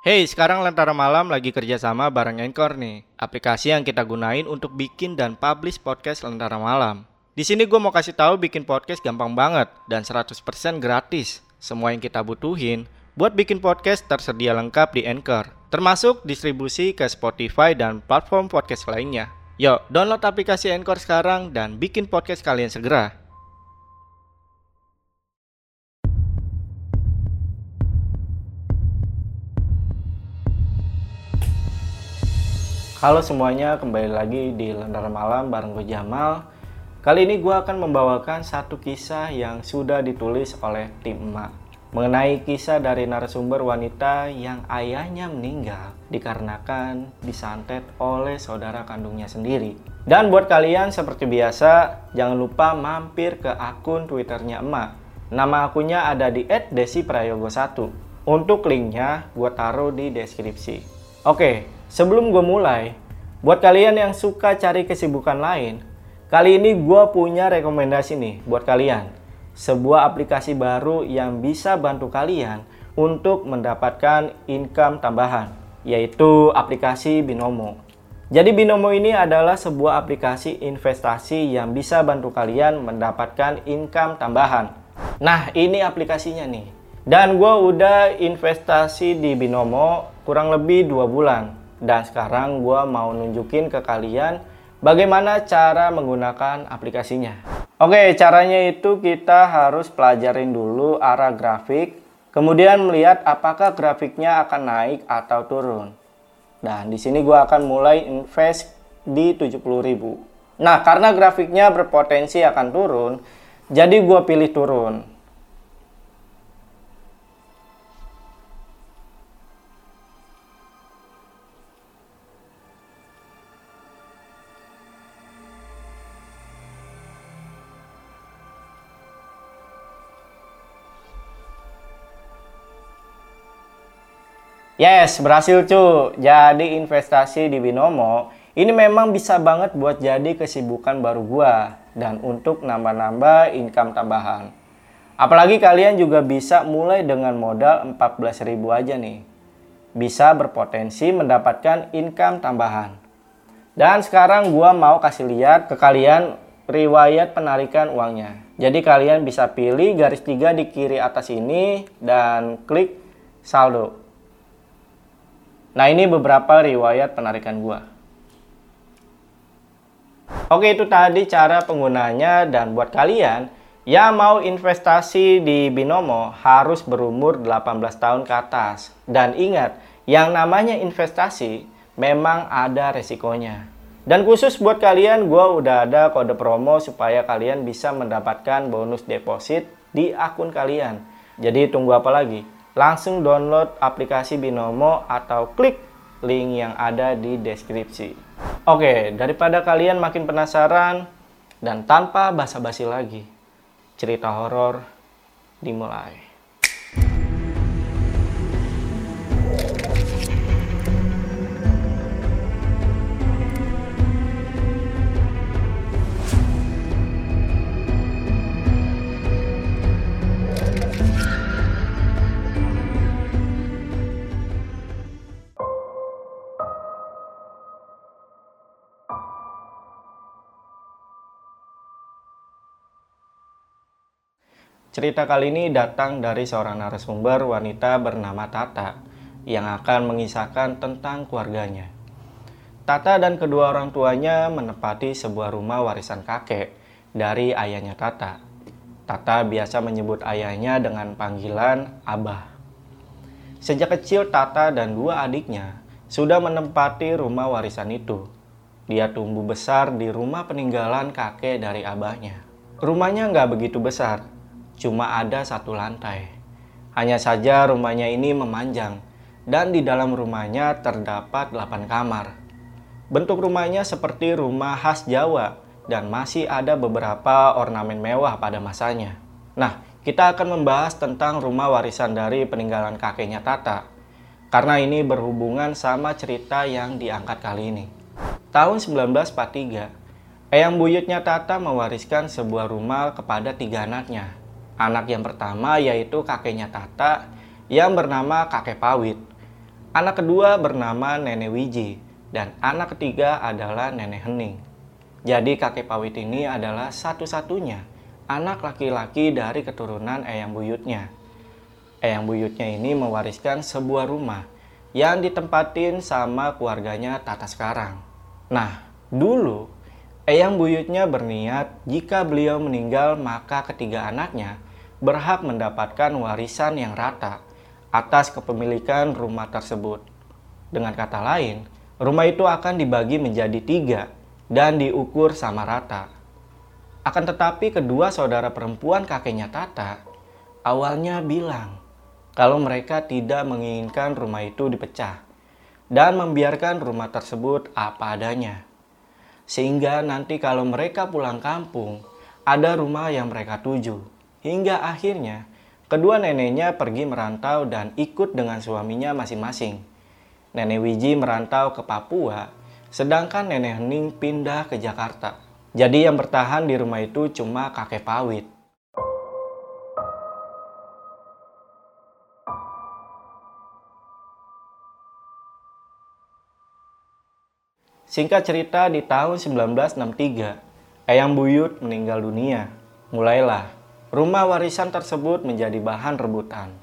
Hey, sekarang Lentera Malam lagi kerjasama bareng Anchor nih, aplikasi yang kita gunain untuk bikin dan publish podcast Lentera Malam. Di sini gue mau kasih tahu bikin podcast gampang banget dan 100% gratis. Semua yang kita butuhin buat bikin podcast tersedia lengkap di Anchor, termasuk distribusi ke Spotify dan platform podcast lainnya. Yuk, download aplikasi Anchor sekarang dan bikin podcast kalian segera. Halo semuanya, kembali lagi di Lentera Malam bareng gue Jamal. Kali ini gue akan membawakan satu kisah yang sudah ditulis oleh tim emak mengenai kisah dari narasumber wanita yang ayahnya meninggal dikarenakan disantet oleh saudara kandungnya sendiri. Dan buat kalian seperti biasa, jangan lupa mampir ke akun Twitternya emak. Nama akunnya ada di @desiprayogo1. Untuk linknya gue taruh di deskripsi. Oke, Sebelum gue mulai, buat kalian yang suka cari kesibukan lain, kali ini gue punya rekomendasi nih buat kalian. Sebuah aplikasi baru yang bisa bantu kalian untuk mendapatkan income tambahan, yaitu aplikasi Binomo. Jadi Binomo ini adalah sebuah aplikasi investasi yang bisa bantu kalian mendapatkan income tambahan. Nah, ini aplikasinya nih. Dan gue udah investasi di Binomo kurang lebih dua bulan. Dan sekarang gue mau nunjukin ke kalian bagaimana cara menggunakan aplikasinya. Oke, caranya itu kita harus pelajarin dulu arah grafik, kemudian melihat apakah grafiknya akan naik atau turun. Dan di sini gue akan mulai invest di 70.000. Nah, karena grafiknya berpotensi akan turun, jadi gue pilih turun. Yes, berhasil cu. Jadi investasi di Binomo ini memang bisa banget buat jadi kesibukan baru gua dan untuk nambah-nambah income tambahan. Apalagi kalian juga bisa mulai dengan modal 14.000 aja nih. Bisa berpotensi mendapatkan income tambahan. Dan sekarang gua mau kasih lihat ke kalian riwayat penarikan uangnya. Jadi kalian bisa pilih garis tiga di kiri atas ini dan klik saldo. Nah ini beberapa riwayat penarikan gua. Oke itu tadi cara penggunanya dan buat kalian yang mau investasi di Binomo harus berumur 18 tahun ke atas. Dan ingat, yang namanya investasi memang ada resikonya. Dan khusus buat kalian, gue udah ada kode promo supaya kalian bisa mendapatkan bonus deposit di akun kalian. Jadi tunggu apa lagi? Langsung download aplikasi Binomo atau klik link yang ada di deskripsi. Oke, daripada kalian makin penasaran dan tanpa basa-basi lagi, cerita horor dimulai. Cerita kali ini datang dari seorang narasumber wanita bernama Tata yang akan mengisahkan tentang keluarganya. Tata dan kedua orang tuanya menepati sebuah rumah warisan kakek dari ayahnya Tata. Tata biasa menyebut ayahnya dengan panggilan Abah. Sejak kecil Tata dan dua adiknya sudah menempati rumah warisan itu. Dia tumbuh besar di rumah peninggalan kakek dari abahnya. Rumahnya nggak begitu besar, cuma ada satu lantai. Hanya saja rumahnya ini memanjang dan di dalam rumahnya terdapat 8 kamar. Bentuk rumahnya seperti rumah khas Jawa dan masih ada beberapa ornamen mewah pada masanya. Nah, kita akan membahas tentang rumah warisan dari peninggalan kakeknya Tata. Karena ini berhubungan sama cerita yang diangkat kali ini. Tahun 1943, Eyang buyutnya Tata mewariskan sebuah rumah kepada tiga anaknya, Anak yang pertama yaitu kakeknya Tata yang bernama kakek Pawit. Anak kedua bernama Nenek Wiji dan anak ketiga adalah Nenek Hening. Jadi kakek Pawit ini adalah satu-satunya anak laki-laki dari keturunan Eyang Buyutnya. Eyang Buyutnya ini mewariskan sebuah rumah yang ditempatin sama keluarganya Tata sekarang. Nah, dulu Eyang Buyutnya berniat jika beliau meninggal maka ketiga anaknya berhak mendapatkan warisan yang rata atas kepemilikan rumah tersebut. Dengan kata lain, rumah itu akan dibagi menjadi tiga dan diukur sama rata. Akan tetapi kedua saudara perempuan kakeknya Tata awalnya bilang kalau mereka tidak menginginkan rumah itu dipecah dan membiarkan rumah tersebut apa adanya. Sehingga nanti kalau mereka pulang kampung, ada rumah yang mereka tuju. Hingga akhirnya Kedua neneknya pergi merantau dan ikut dengan suaminya masing-masing. Nenek Wiji merantau ke Papua, sedangkan nenek Hening pindah ke Jakarta. Jadi yang bertahan di rumah itu cuma kakek Pawit. Singkat cerita di tahun 1963, Eyang Buyut meninggal dunia. Mulailah rumah warisan tersebut menjadi bahan rebutan.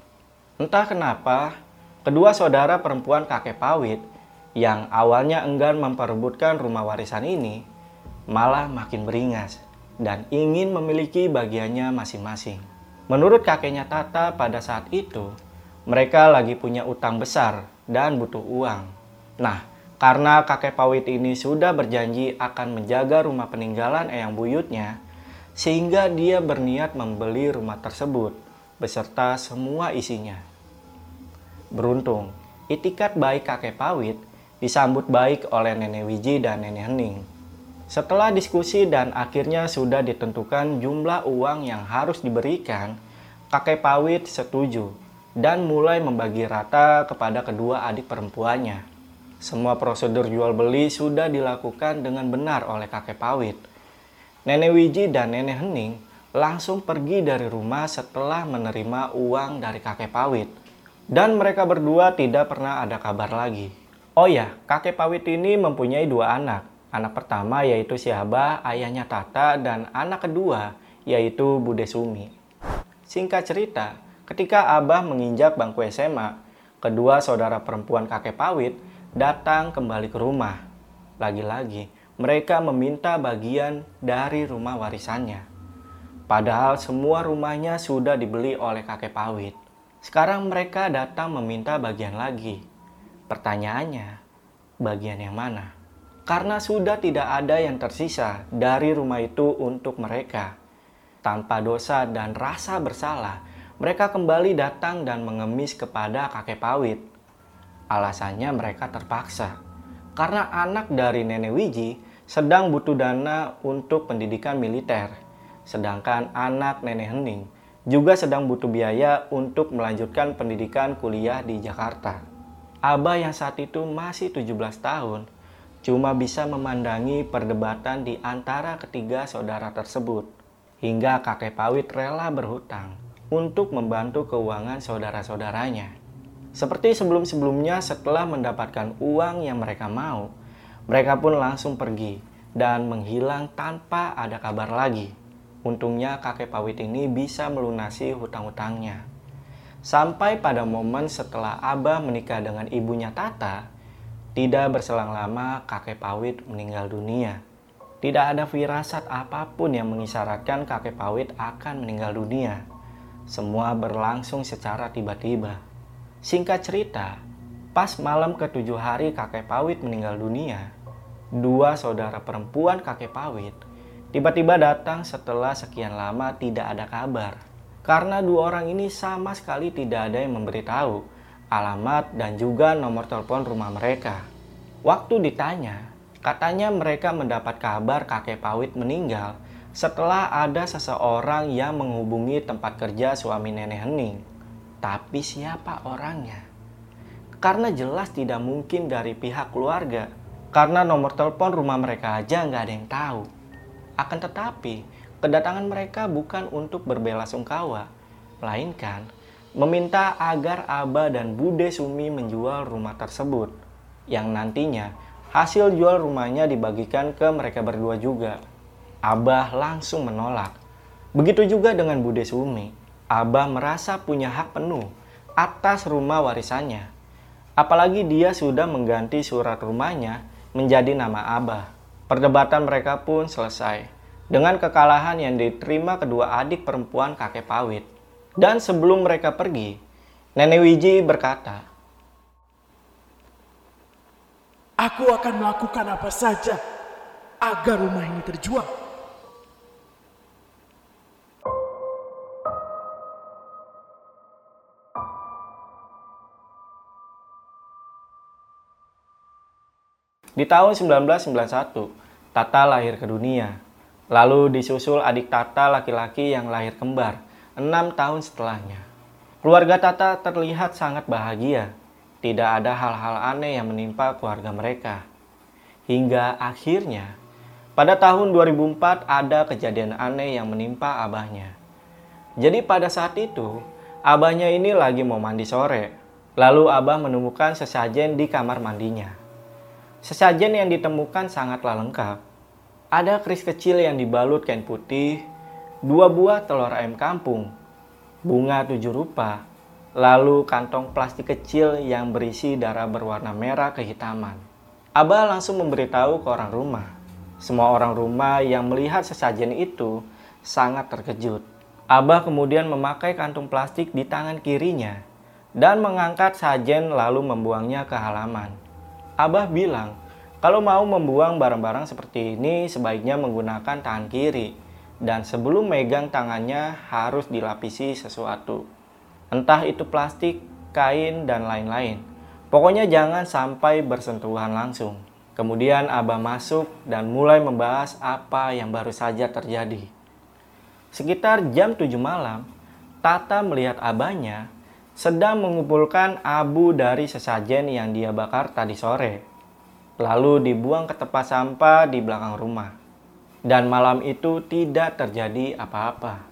Entah kenapa, kedua saudara perempuan kakek Pawit yang awalnya enggan memperebutkan rumah warisan ini malah makin beringas dan ingin memiliki bagiannya masing-masing. Menurut kakeknya Tata pada saat itu, mereka lagi punya utang besar dan butuh uang. Nah, karena kakek Pawit ini sudah berjanji akan menjaga rumah peninggalan Eyang Buyutnya, sehingga dia berniat membeli rumah tersebut beserta semua isinya. Beruntung, itikat baik kakek Pawit disambut baik oleh Nenek Wiji dan Nenek Hening. Setelah diskusi dan akhirnya sudah ditentukan jumlah uang yang harus diberikan, kakek Pawit setuju dan mulai membagi rata kepada kedua adik perempuannya. Semua prosedur jual beli sudah dilakukan dengan benar oleh kakek Pawit Nenek Wiji dan Nenek Hening langsung pergi dari rumah setelah menerima uang dari kakek Pawit. Dan mereka berdua tidak pernah ada kabar lagi. Oh ya, kakek Pawit ini mempunyai dua anak. Anak pertama yaitu si Abah, ayahnya Tata, dan anak kedua yaitu Bude Sumi. Singkat cerita, ketika Abah menginjak bangku SMA, kedua saudara perempuan kakek Pawit datang kembali ke rumah. Lagi-lagi, mereka meminta bagian dari rumah warisannya. Padahal semua rumahnya sudah dibeli oleh kakek Pawit. Sekarang mereka datang meminta bagian lagi. Pertanyaannya, bagian yang mana? Karena sudah tidak ada yang tersisa dari rumah itu untuk mereka. Tanpa dosa dan rasa bersalah, mereka kembali datang dan mengemis kepada kakek Pawit. Alasannya mereka terpaksa. Karena anak dari nenek Wiji sedang butuh dana untuk pendidikan militer, sedangkan anak nenek Hening juga sedang butuh biaya untuk melanjutkan pendidikan kuliah di Jakarta. Abah yang saat itu masih 17 tahun cuma bisa memandangi perdebatan di antara ketiga saudara tersebut hingga kakek Pawit rela berhutang untuk membantu keuangan saudara-saudaranya. Seperti sebelum-sebelumnya setelah mendapatkan uang yang mereka mau, mereka pun langsung pergi dan menghilang tanpa ada kabar lagi. Untungnya kakek Pawit ini bisa melunasi hutang-hutangnya. Sampai pada momen setelah Abah menikah dengan ibunya Tata, tidak berselang lama kakek Pawit meninggal dunia. Tidak ada firasat apa pun yang mengisyaratkan kakek Pawit akan meninggal dunia. Semua berlangsung secara tiba-tiba. Singkat cerita, pas malam ketujuh hari kakek Pawit meninggal dunia, dua saudara perempuan kakek Pawit tiba-tiba datang setelah sekian lama tidak ada kabar. Karena dua orang ini sama sekali tidak ada yang memberitahu alamat dan juga nomor telepon rumah mereka. Waktu ditanya, katanya mereka mendapat kabar kakek Pawit meninggal setelah ada seseorang yang menghubungi tempat kerja suami nenek Hening. Tapi siapa orangnya? Karena jelas tidak mungkin dari pihak keluarga karena nomor telepon rumah mereka aja nggak ada yang tahu. Akan tetapi, kedatangan mereka bukan untuk berbela sungkawa, melainkan meminta agar Abah dan Bude Sumi menjual rumah tersebut, yang nantinya hasil jual rumahnya dibagikan ke mereka berdua juga. Abah langsung menolak. Begitu juga dengan Bude Sumi. Abah merasa punya hak penuh atas rumah warisannya. Apalagi dia sudah mengganti surat rumahnya menjadi nama Abah. Perdebatan mereka pun selesai dengan kekalahan yang diterima kedua adik perempuan kakek Pawit. Dan sebelum mereka pergi, Nenek Wiji berkata, Aku akan melakukan apa saja agar rumah ini terjual. Di tahun 1991, Tata lahir ke dunia Lalu disusul adik Tata laki-laki yang lahir kembar, enam tahun setelahnya. Keluarga Tata terlihat sangat bahagia. Tidak ada hal-hal aneh yang menimpa keluarga mereka. Hingga akhirnya, pada tahun 2004 ada kejadian aneh yang menimpa abahnya. Jadi pada saat itu, abahnya ini lagi mau mandi sore. Lalu abah menemukan sesajen di kamar mandinya. Sesajen yang ditemukan sangatlah lengkap ada keris kecil yang dibalut kain putih, dua buah telur ayam kampung, bunga tujuh rupa, lalu kantong plastik kecil yang berisi darah berwarna merah kehitaman. Abah langsung memberitahu ke orang rumah. Semua orang rumah yang melihat sesajen itu sangat terkejut. Abah kemudian memakai kantung plastik di tangan kirinya dan mengangkat sajen lalu membuangnya ke halaman. Abah bilang kalau mau membuang barang-barang seperti ini, sebaiknya menggunakan tangan kiri. Dan sebelum megang tangannya harus dilapisi sesuatu. Entah itu plastik, kain, dan lain-lain. Pokoknya jangan sampai bersentuhan langsung. Kemudian Abah masuk dan mulai membahas apa yang baru saja terjadi. Sekitar jam 7 malam, Tata melihat abahnya sedang mengumpulkan abu dari sesajen yang dia bakar tadi sore lalu dibuang ke tempat sampah di belakang rumah. Dan malam itu tidak terjadi apa-apa.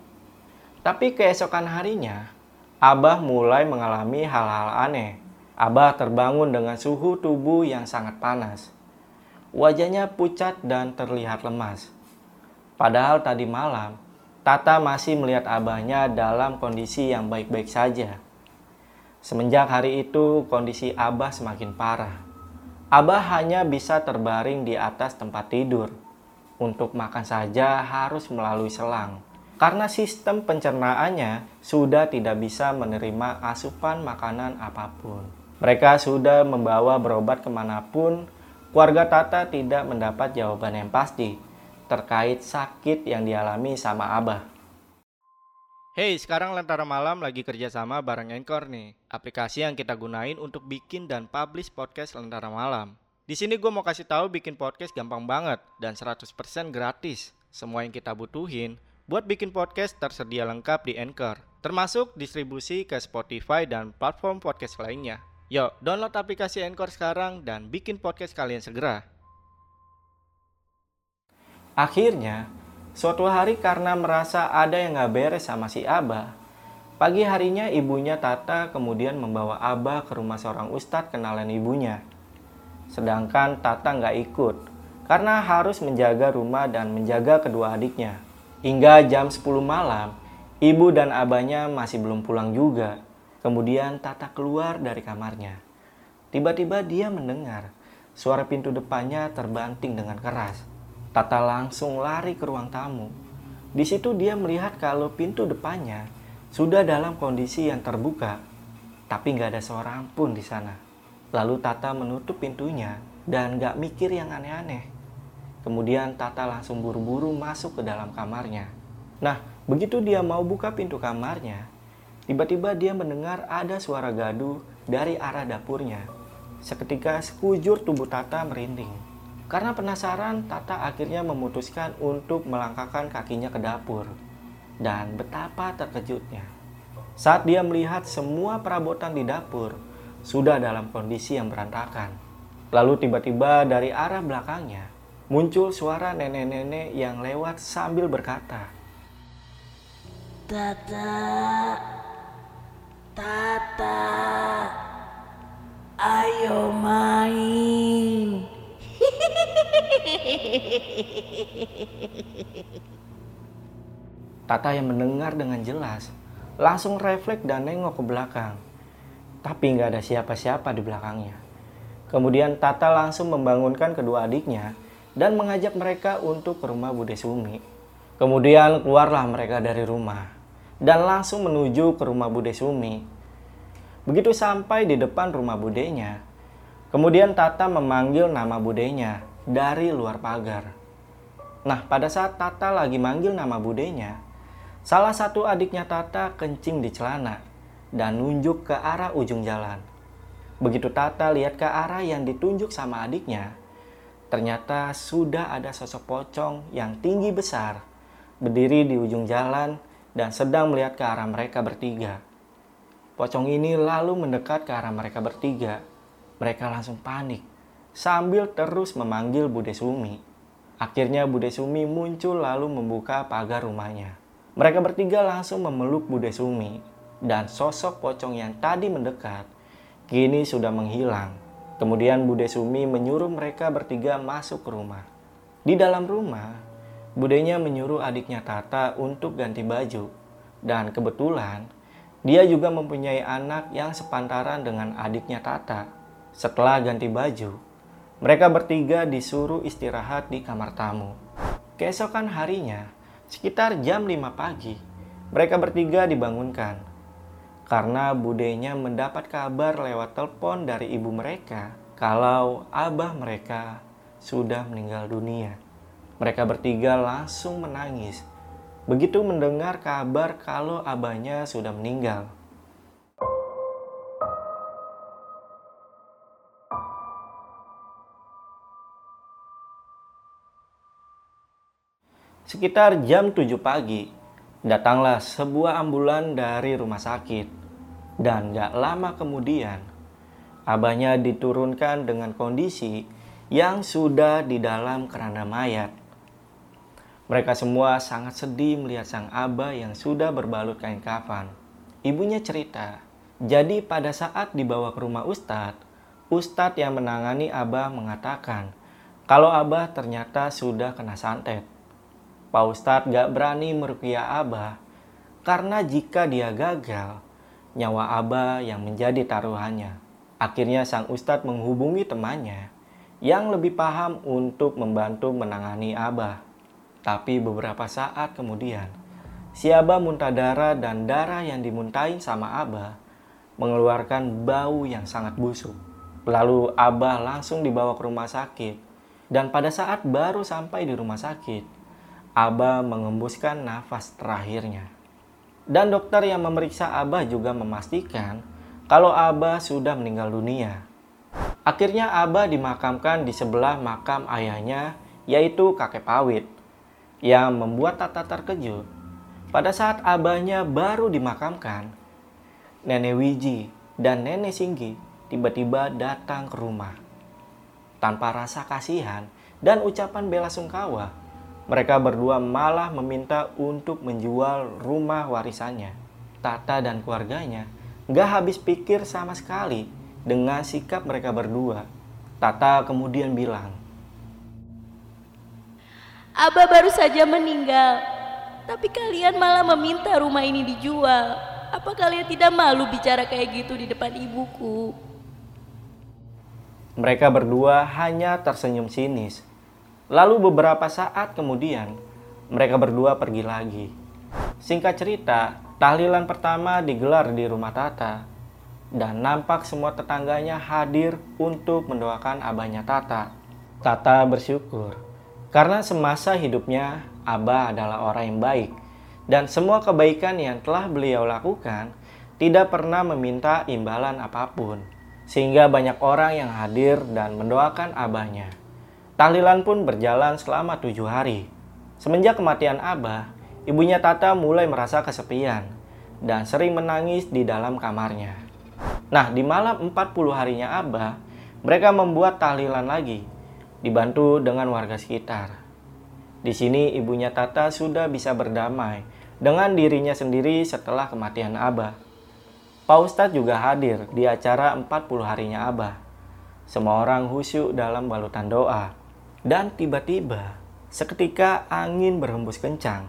Tapi keesokan harinya, Abah mulai mengalami hal-hal aneh. Abah terbangun dengan suhu tubuh yang sangat panas. Wajahnya pucat dan terlihat lemas. Padahal tadi malam, Tata masih melihat abahnya dalam kondisi yang baik-baik saja. Semenjak hari itu, kondisi Abah semakin parah. Abah hanya bisa terbaring di atas tempat tidur. Untuk makan saja harus melalui selang. Karena sistem pencernaannya sudah tidak bisa menerima asupan makanan apa pun. Mereka sudah membawa berobat ke mana pun, keluarga Tata tidak mendapat jawaban yang pasti terkait sakit yang dialami sama Abah. Hey, sekarang Lentera Malam lagi kerja sama bareng Anchor nih, aplikasi yang kita gunain untuk bikin dan publish podcast Lentera Malam. Di sini gue mau kasih tahu bikin podcast gampang banget dan 100% gratis. Semua yang kita butuhin buat bikin podcast tersedia lengkap di Anchor, termasuk distribusi ke Spotify dan platform podcast lainnya. Yuk, download aplikasi Anchor sekarang dan bikin podcast kalian segera. Akhirnya, Suatu hari karena merasa ada yang gak beres sama si Abah, pagi harinya ibunya Tata kemudian membawa Abah ke rumah seorang ustadz kenalan ibunya. Sedangkan Tata gak ikut karena harus menjaga rumah dan menjaga kedua adiknya. Hingga jam 10 malam, ibu dan abahnya masih belum pulang juga. Kemudian Tata keluar dari kamarnya. Tiba-tiba dia mendengar suara pintu depannya terbanting dengan keras. Tata langsung lari ke ruang tamu. Di situ dia melihat kalau pintu depannya sudah dalam kondisi yang terbuka, tapi nggak ada seorang pun di sana. Lalu Tata menutup pintunya dan nggak mikir yang aneh-aneh. Kemudian Tata langsung buru-buru masuk ke dalam kamarnya. Nah, begitu dia mau buka pintu kamarnya, tiba-tiba dia mendengar ada suara gaduh dari arah dapurnya. Seketika sekujur tubuh Tata merinding. Karena penasaran, Tata akhirnya memutuskan untuk melangkahkan kakinya ke dapur. Dan betapa terkejutnya. Saat dia melihat semua perabotan di dapur sudah dalam kondisi yang berantakan. Lalu tiba-tiba dari arah belakangnya muncul suara nenek-nenek yang lewat sambil berkata, Tata, Tata yang mendengar dengan jelas langsung refleks dan nengok ke belakang. Tapi nggak ada siapa-siapa di belakangnya. Kemudian Tata langsung membangunkan kedua adiknya dan mengajak mereka untuk ke rumah Bude Sumi. Kemudian keluarlah mereka dari rumah dan langsung menuju ke rumah Bude Sumi. Begitu sampai di depan rumah budenya, kemudian Tata memanggil nama budenya dari luar pagar. Nah, pada saat Tata lagi manggil nama budenya, salah satu adiknya Tata kencing di celana dan nunjuk ke arah ujung jalan. Begitu Tata lihat ke arah yang ditunjuk sama adiknya, ternyata sudah ada sosok pocong yang tinggi besar berdiri di ujung jalan dan sedang melihat ke arah mereka bertiga. Pocong ini lalu mendekat ke arah mereka bertiga. Mereka langsung panik sambil terus memanggil Bude Sumi. Akhirnya Bude Sumi muncul lalu membuka pagar rumahnya. Mereka bertiga langsung memeluk Bude Sumi dan sosok pocong yang tadi mendekat kini sudah menghilang. Kemudian Bude Sumi menyuruh mereka bertiga masuk ke rumah. Di dalam rumah, Budenya menyuruh adiknya Tata untuk ganti baju. Dan kebetulan dia juga mempunyai anak yang sepantaran dengan adiknya Tata. Setelah ganti baju, mereka bertiga disuruh istirahat di kamar tamu. Keesokan harinya, sekitar jam 5 pagi, mereka bertiga dibangunkan. Karena budenya mendapat kabar lewat telepon dari ibu mereka kalau abah mereka sudah meninggal dunia. Mereka bertiga langsung menangis begitu mendengar kabar kalau abahnya sudah meninggal. Sekitar jam 7 pagi, datanglah sebuah ambulan dari rumah sakit. Dan gak lama kemudian, abahnya diturunkan dengan kondisi yang sudah di dalam keranda mayat. Mereka semua sangat sedih melihat sang abah yang sudah berbalut kain kafan. Ibunya cerita, jadi pada saat dibawa ke rumah Ustadz, Ustadz yang menangani abah mengatakan kalau abah ternyata sudah kena santet. Pak Ustadz gak berani merukiah abah karena jika dia gagal, nyawa abah yang menjadi taruhannya. Akhirnya sang Ustadz menghubungi temannya yang lebih paham untuk membantu menangani abah. Tapi beberapa saat kemudian, si Abah muntah darah dan darah yang dimuntahin sama Abah mengeluarkan bau yang sangat busuk. Lalu Abah langsung dibawa ke rumah sakit. Dan pada saat baru sampai di rumah sakit, Abah mengembuskan nafas terakhirnya. Dan dokter yang memeriksa Abah juga memastikan kalau Abah sudah meninggal dunia. Akhirnya Abah dimakamkan di sebelah makam ayahnya, yaitu kakek Pawit yang membuat Tata terkejut. Pada saat abahnya baru dimakamkan, Nenek Wiji dan Nenek Singgi tiba-tiba datang ke rumah. Tanpa rasa kasihan dan ucapan bela sungkawa, mereka berdua malah meminta untuk menjual rumah warisannya. Tata dan keluarganya gak habis pikir sama sekali dengan sikap mereka berdua. Tata kemudian bilang, Abah baru saja meninggal, tapi kalian malah meminta rumah ini dijual. Apa kalian tidak malu bicara kayak gitu di depan ibuku? Mereka berdua hanya tersenyum sinis. Lalu beberapa saat kemudian, mereka berdua pergi lagi. Singkat cerita, tahlilan pertama digelar di rumah Tata. Dan nampak semua tetangganya hadir untuk mendoakan abahnya Tata. Tata bersyukur karena semasa hidupnya, Abah adalah orang yang baik, dan semua kebaikan yang telah beliau lakukan tidak pernah meminta imbalan apa pun, sehingga banyak orang yang hadir dan mendoakan Abahnya. Tahlilan pun berjalan selama tujuh hari. Semenjak kematian Abah, ibunya Tata mulai merasa kesepian dan sering menangis di dalam kamarnya. Nah, di malam 40 harinya Abah, mereka membuat tahlilan lagi dibantu dengan warga sekitar. Di sini ibunya Tata sudah bisa berdamai dengan dirinya sendiri setelah kematian Abah. Pak Ustadz juga hadir di acara 40 harinya Abah. Semua orang khusyuk dalam balutan doa. Dan tiba-tiba, seketika angin berhembus kencang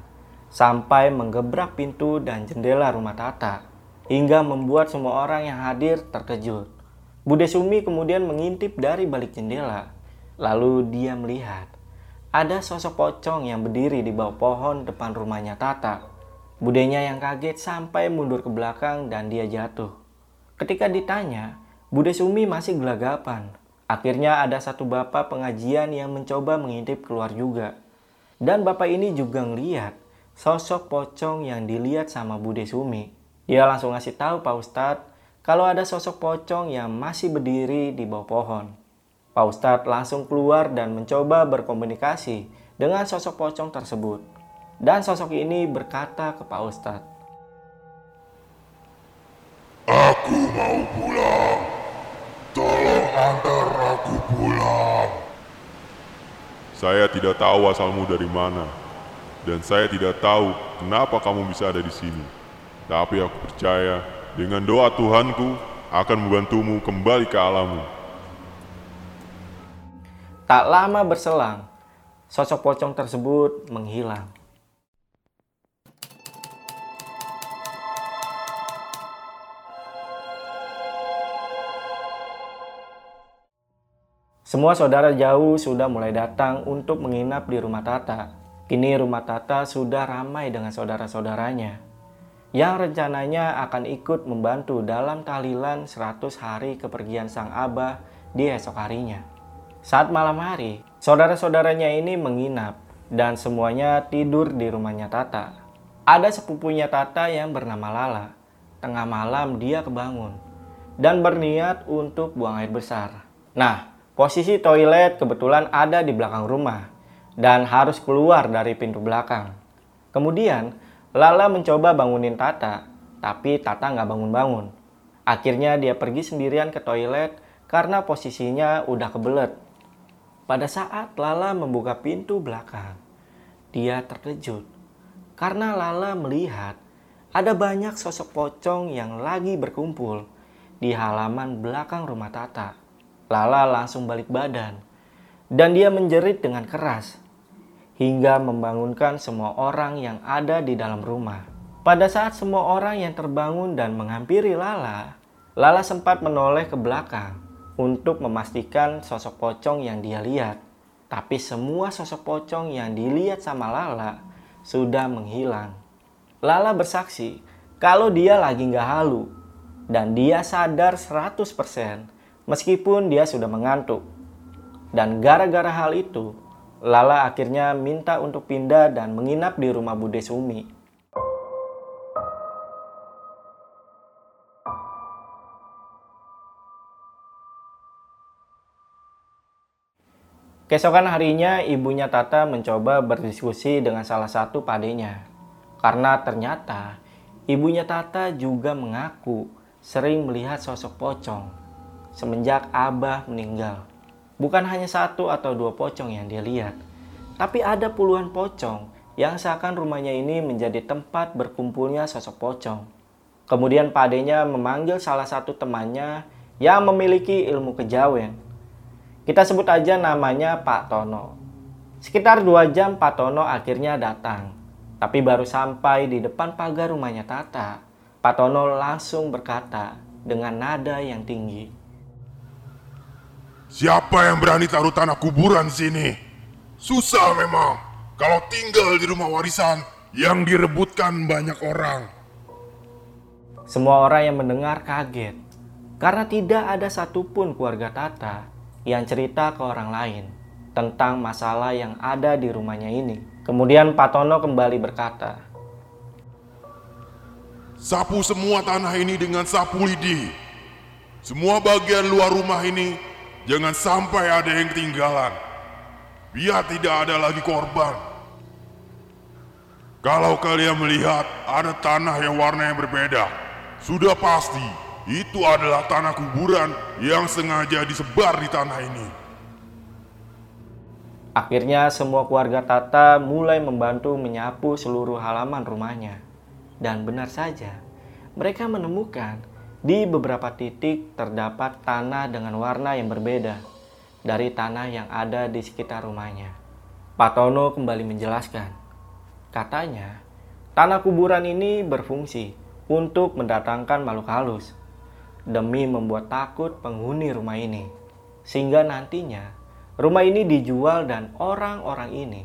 sampai menggebrak pintu dan jendela rumah Tata hingga membuat semua orang yang hadir terkejut. Bude Sumi kemudian mengintip dari balik jendela. Lalu dia melihat ada sosok pocong yang berdiri di bawah pohon depan rumahnya Tata. Budenya yang kaget sampai mundur ke belakang dan dia jatuh. Ketika ditanya, Bude Sumi masih gelagapan. Akhirnya ada satu bapak pengajian yang mencoba mengintip keluar juga. Dan bapak ini juga ngeliat sosok pocong yang dilihat sama Bude Sumi. Dia langsung ngasih tahu Pak Ustadz kalau ada sosok pocong yang masih berdiri di bawah pohon. Pak Ustadz langsung keluar dan mencoba berkomunikasi dengan sosok pocong tersebut. Dan sosok ini berkata ke Pak Ustadz, Aku mau pulang. Tolong antar pulang. Saya tidak tahu asalmu dari mana, dan saya tidak tahu kenapa kamu bisa ada di sini. Tapi aku percaya dengan doa Tuhanku akan membantumu kembali ke alammu. Tak lama berselang, sosok pocong tersebut menghilang. Semua saudara jauh sudah mulai datang untuk menginap di rumah Tata. Kini rumah Tata sudah ramai dengan saudara-saudaranya yang rencananya akan ikut membantu dalam tahlilan 100 hari kepergian sang abah di esok harinya. Saat malam hari, saudara-saudaranya ini menginap dan semuanya tidur di rumahnya Tata. Ada sepupunya Tata yang bernama Lala. Tengah malam dia kebangun dan berniat untuk buang air besar. Nah, Posisi toilet kebetulan ada di belakang rumah dan harus keluar dari pintu belakang. Kemudian, Lala mencoba bangunin Tata, tapi Tata nggak bangun-bangun. Akhirnya dia pergi sendirian ke toilet karena posisinya udah kebelet. Pada saat Lala membuka pintu belakang, dia terkejut karena Lala melihat ada banyak sosok pocong yang lagi berkumpul di halaman belakang rumah Tata. Lala langsung balik badan dan dia menjerit dengan keras hingga membangunkan semua orang yang ada di dalam rumah. Pada saat semua orang yang terbangun dan menghampiri Lala, Lala sempat menoleh ke belakang untuk memastikan sosok pocong yang dia lihat. Tapi semua sosok pocong yang dilihat sama Lala sudah menghilang. Lala bersaksi kalau dia lagi nggak halu dan dia sadar 100% meskipun dia sudah mengantuk. Dan gara-gara hal itu, Lala akhirnya minta untuk pindah dan menginap di rumah Bude Sumi. Keesokan harinya, ibunya Tata mencoba berdiskusi dengan salah satu padenya. Karena ternyata, ibunya Tata juga mengaku sering melihat sosok pocong semenjak Abah meninggal. Bukan hanya satu atau dua pocong yang dia lihat, tapi ada puluhan pocong yang seakan rumahnya ini menjadi tempat berkumpulnya sosok pocong. Kemudian padenya memanggil salah satu temannya yang memiliki ilmu kejawen. Kita sebut aja namanya Pak Tono. Sekitar dua jam Pak Tono akhirnya datang. Tapi baru sampai di depan pagar rumahnya Tata, Pak Tono langsung berkata dengan nada yang tinggi. Siapa yang berani taruh tanah kuburan sini? Susah memang kalau tinggal di rumah warisan yang direbutkan banyak orang. Semua orang yang mendengar kaget karena tidak ada satupun keluarga Tata yang cerita ke orang lain tentang masalah yang ada di rumahnya ini. Kemudian Pak Tono kembali berkata, Sapu semua tanah ini dengan sapu lidi. Semua bagian luar rumah ini Jangan sampai ada yang ketinggalan. Biar tidak ada lagi korban. Kalau kalian melihat ada tanah yang warnanya berbeda, sudah pasti itu adalah tanah kuburan yang sengaja disebar di tanah ini. Akhirnya semua keluarga Tata mulai membantu menyapu seluruh halaman rumahnya. Dan benar saja, mereka menemukan Di beberapa titik terdapat tanah dengan warna yang berbeda dari tanah yang ada di sekitar rumahnya. Pak Tono kembali menjelaskan, katanya tanah kuburan ini berfungsi untuk mendatangkan makhluk halus demi membuat takut penghuni rumah ini, sehingga nantinya rumah ini dijual dan orang-orang ini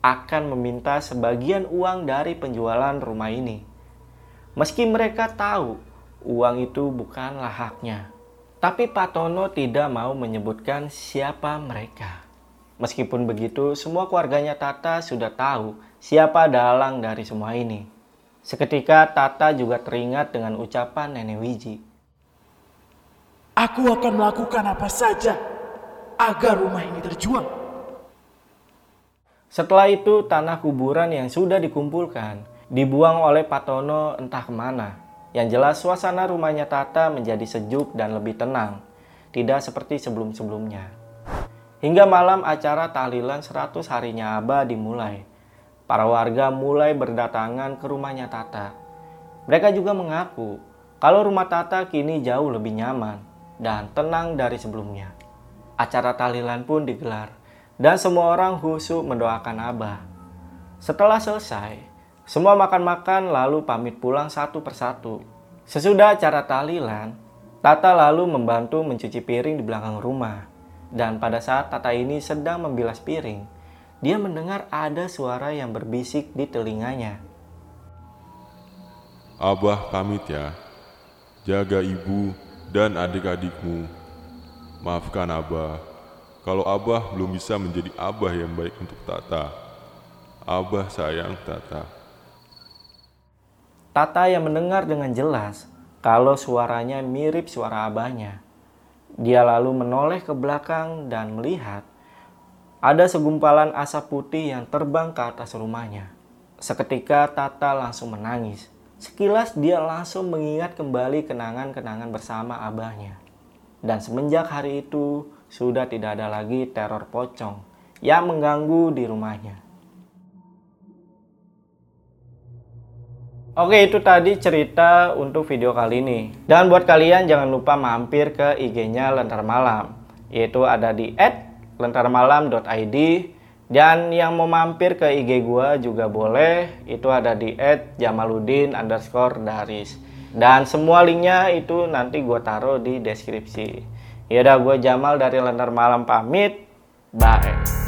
akan meminta sebagian uang dari penjualan rumah ini. Meski mereka tahu uang itu bukanlah haknya. Tapi Pak Tono tidak mau menyebutkan siapa mereka. Meskipun begitu, semua keluarganya Tata sudah tahu siapa dalang dari semua ini. Seketika Tata juga teringat dengan ucapan Nenek Wiji. Aku akan melakukan apa saja agar rumah ini terjual. Setelah itu, tanah kuburan yang sudah dikumpulkan dibuang oleh Patono entah ke mana. Yang jelas suasana rumahnya Tata menjadi sejuk dan lebih tenang, tidak seperti sebelum-sebelumnya. Hingga malam acara tahlilan 100 harinya Aba dimulai. Para warga mulai berdatangan ke rumahnya Tata. Mereka juga mengaku kalau rumah Tata kini jauh lebih nyaman dan tenang dari sebelumnya. Acara tahlilan pun digelar dan semua orang khusyuk mendoakan Abah. Setelah selesai, semua makan-makan lalu pamit pulang satu persatu. Sesudah acara tahlilan, Tata lalu membantu mencuci piring di belakang rumah. Dan pada saat Tata ini sedang membilas piring, dia mendengar ada suara yang berbisik di telinganya. Abah pamit ya. Jaga ibu dan adik-adikmu. Maafkan Abah kalau Abah belum bisa menjadi Abah yang baik untuk Tata. Abah sayang Tata. Tata yang mendengar dengan jelas kalau suaranya mirip suara abahnya. Dia lalu menoleh ke belakang dan melihat ada segumpalan asap putih yang terbang ke atas rumahnya. Seketika Tata langsung menangis. Sekilas dia langsung mengingat kembali kenangan-kenangan bersama abahnya. Dan semenjak hari itu, sudah tidak ada lagi teror pocong yang mengganggu di rumahnya. Oke itu tadi cerita untuk video kali ini. Dan buat kalian jangan lupa mampir ke IG-nya Lentar Malam. Yaitu ada di lentarmalam.id dan yang mau mampir ke IG gua juga boleh. Itu ada di @jamaludin underscore daris. Dan semua linknya itu nanti gua taruh di deskripsi. Yaudah gue Jamal dari Lentar Malam pamit. Bye.